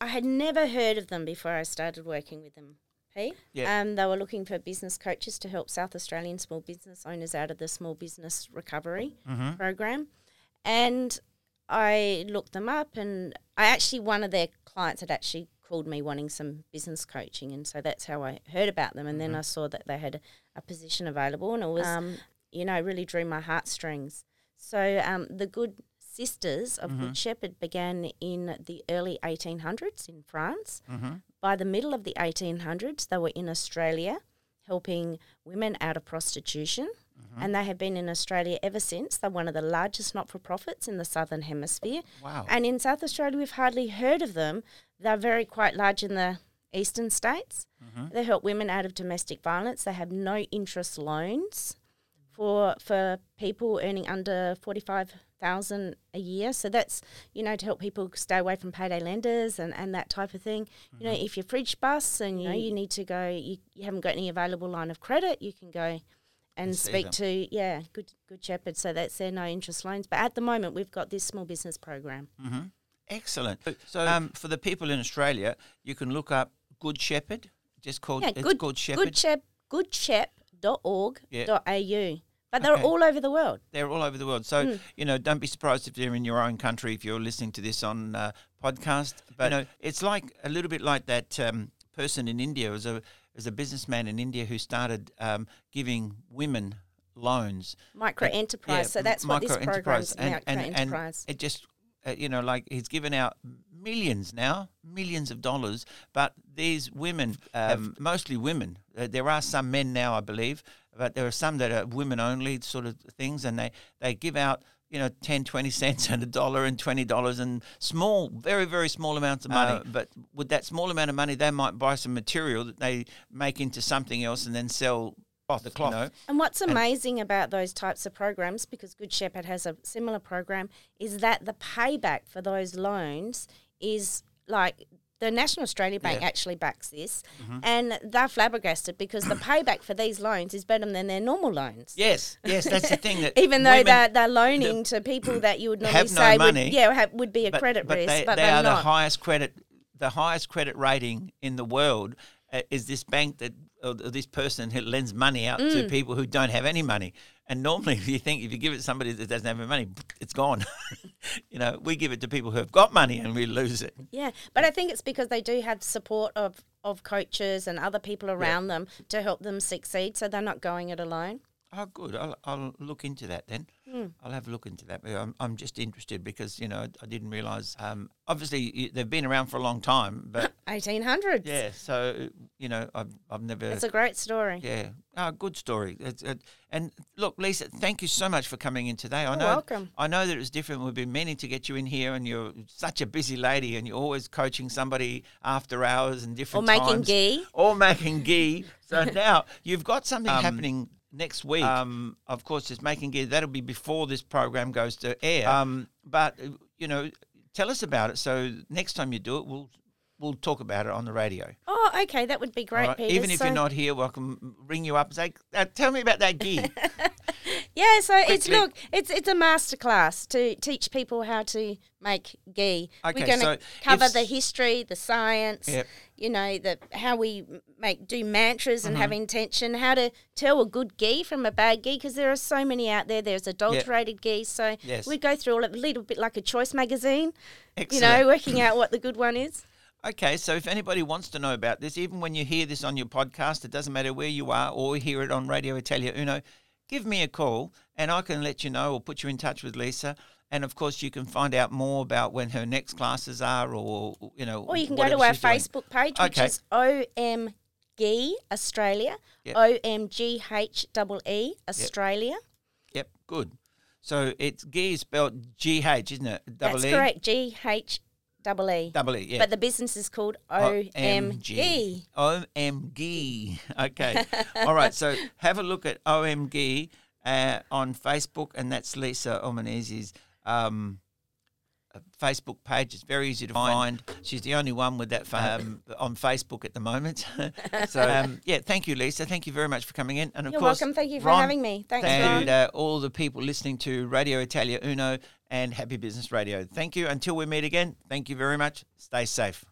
Speaker 2: I had never heard of them before I started working with them. Pete.
Speaker 1: Yeah.
Speaker 2: Um, they were looking for business coaches to help South Australian small business owners out of the small business recovery
Speaker 1: Mhm.
Speaker 2: program, and I looked them up, and I actually one of their clients had actually called me wanting some business coaching, and so that's how I heard about them. And then
Speaker 1: Mhm.
Speaker 2: I saw that they had a, a position available, and it was, um, you know, really drew my heartstrings. So um, the Good Sisters of
Speaker 1: Mhm.
Speaker 2: Good Shepherd began in the early 1800s in France.
Speaker 1: Mhm.
Speaker 2: By the middle of the 1800s, they were in Australia helping women out of prostitution. And they have been in Australia ever since. They're one of the largest not for profits in the Southern Hemisphere.
Speaker 1: Wow.
Speaker 2: And in South Australia, we've hardly heard of them. They're very quite large in the eastern states.
Speaker 1: Mhm.
Speaker 2: They help women out of domestic violence. They have no interest loans for for people earning under forty five thousand a year. So that's you know to help people stay away from payday lenders and, and that type of thing. You know, if your fridge busts and you know you need to go, you, you haven't got any available line of credit, you can go and
Speaker 1: And
Speaker 2: speak
Speaker 1: them.
Speaker 2: to yeah, good good shepherd. So that's their no interest loans. But at the moment, we've got this small business program.
Speaker 1: hmm Excellent. So, um, for the people in Australia, you can look up Good Shepherd. Just called
Speaker 2: Yeah,
Speaker 1: it's
Speaker 2: good
Speaker 1: called Shepherd.
Speaker 2: Good Shep goodshep.org.au. But they're
Speaker 1: Okay.
Speaker 2: all over the world.
Speaker 1: They're all over the world. So,
Speaker 2: Mm.
Speaker 1: you know, don't be surprised if they're in your own country if you're listening to this on uh, podcast. But, you know, it's like a little bit like that um, person in India. was a was a businessman in India who started um, giving women loans.
Speaker 2: Micro
Speaker 1: And-
Speaker 2: enterprise. So that's what this
Speaker 1: micro
Speaker 2: program's
Speaker 1: enterprise.
Speaker 2: micro enterprise.
Speaker 1: it just, uh, you know, like he's given out millions now, millions of dollars. But these women, um, mostly women, uh, there are some men now, I believe, but there are some that are women only sort of things, and they, they give out. You know, 10, 20 cents and a dollar and $20 and small, very, very small amounts of money. but with that small amount of money, they might buy some material that they make into something else and then sell off the cloth. You know?
Speaker 2: And what's
Speaker 1: And-
Speaker 2: amazing about those types of programs, because Good Shepherd has a similar program, is that the payback for those loans is like the National Australia Bank
Speaker 1: Yeah.
Speaker 2: actually backs this,
Speaker 1: Mhm.
Speaker 2: and they're flabbergasted because the payback for these loans is better than their normal loans.
Speaker 1: Yes, yes, that's the thing. That
Speaker 2: Even though they're, they're loaning to people that you would normally
Speaker 1: have no
Speaker 2: say
Speaker 1: money,
Speaker 2: would, yeah, have, would be a
Speaker 1: but-
Speaker 2: credit
Speaker 1: but
Speaker 2: risk,
Speaker 1: they,
Speaker 2: but
Speaker 1: they
Speaker 2: they're not.
Speaker 1: the highest credit, the highest credit rating in the world. Uh, is this bank that or this person who lends money out to
Speaker 2: Mm.
Speaker 1: people who don't have any money? And normally, if you think if you give it to somebody that doesn't have any money, it's gone. you know, we give it to people who have got money and we lose it.
Speaker 2: Yeah, but I think it's because they do have support of, of coaches and other people around them to help them succeed, so they're not going it alone.
Speaker 1: Oh, good. I'll, I'll look into that then.
Speaker 2: Hmm.
Speaker 1: I'll have a look into that. I'm, I'm just interested because, you know, I, I didn't realise. Um, obviously, y- they've been around for a long time, but
Speaker 2: 1800s.
Speaker 1: yeah, so, you know, I've, I've never.
Speaker 2: It's a great story.
Speaker 1: Yeah. Oh, good story. It's, it, and look, Lisa, thank you so much for coming in today. I
Speaker 2: You're
Speaker 1: know,
Speaker 2: welcome.
Speaker 1: I know that it was different. We've been meaning to get you in here, and you're such a busy lady, and you're always coaching somebody after hours and different
Speaker 2: or
Speaker 1: times.
Speaker 2: Making ghee.
Speaker 1: Or making ghee. So now you've got something happening next week. Um, of course, it's making ghee. That'll be before this program goes to air. Um, but uh, you know, tell us about it. So next time you do it, we'll we'll talk about it on the radio.
Speaker 2: Oh, okay, that would be great,
Speaker 1: All right?
Speaker 2: Peter.
Speaker 1: Even if
Speaker 2: So-
Speaker 1: you're not here, we can ring you up and say, uh, "Tell me about that ghee."
Speaker 2: Yeah, so it's look, it's it's a masterclass to teach people how to make ghee.
Speaker 1: Okay,
Speaker 2: We're going to
Speaker 1: so
Speaker 2: cover the history, the science,
Speaker 1: Yep.
Speaker 2: you know, the how we make do mantras and have
Speaker 1: Mhm.
Speaker 2: intention, how to tell a good ghee from a bad ghee because there are so many out there. There's adulterated ghee, so
Speaker 1: Yes.
Speaker 2: we go through all a little bit like a choice magazine. You know, working out what the good one is.
Speaker 1: Okay, so if anybody wants to know about this, even when you hear this on your podcast, it doesn't matter where you are or hear it on Radio Italia Uno, give me a call and I can let you know or put you in touch with Lisa. And of course, you can find out more about when her next classes are, or you know,
Speaker 2: Or you can go to our
Speaker 1: doing.
Speaker 2: Facebook page, which is OMG Australia.
Speaker 1: Yep.
Speaker 2: O M G H E E Australia.
Speaker 1: Yep, good. So it's G is spelled G H, isn't it? Double
Speaker 2: That's
Speaker 1: E?
Speaker 2: correct. G H double E.
Speaker 1: Double E, yeah.
Speaker 2: But the business is called OMG.
Speaker 1: OMG. Okay. All right. So have a look at OMG uh, on Facebook, and that's Lisa Omanese's um, Facebook page. It's very easy to find. She's the only one with that um, on Facebook at the moment. so um, yeah, thank you, Lisa. Thank you very much for coming in. And of
Speaker 2: You're
Speaker 1: course,
Speaker 2: welcome. Thank you for
Speaker 1: Ron,
Speaker 2: having me. Thanks,
Speaker 1: and
Speaker 2: Ron.
Speaker 1: uh, all the people listening to Radio Italia Uno and Happy Business Radio. Thank you. Until we meet again, thank you very much. Stay safe.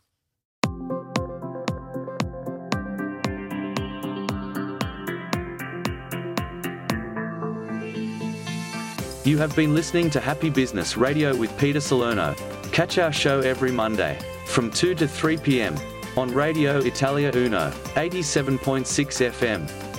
Speaker 15: You have been listening to Happy Business Radio with Peter Salerno. Catch our show every Monday from 2 to 3 p.m. on Radio Italia Uno, 87.6 FM.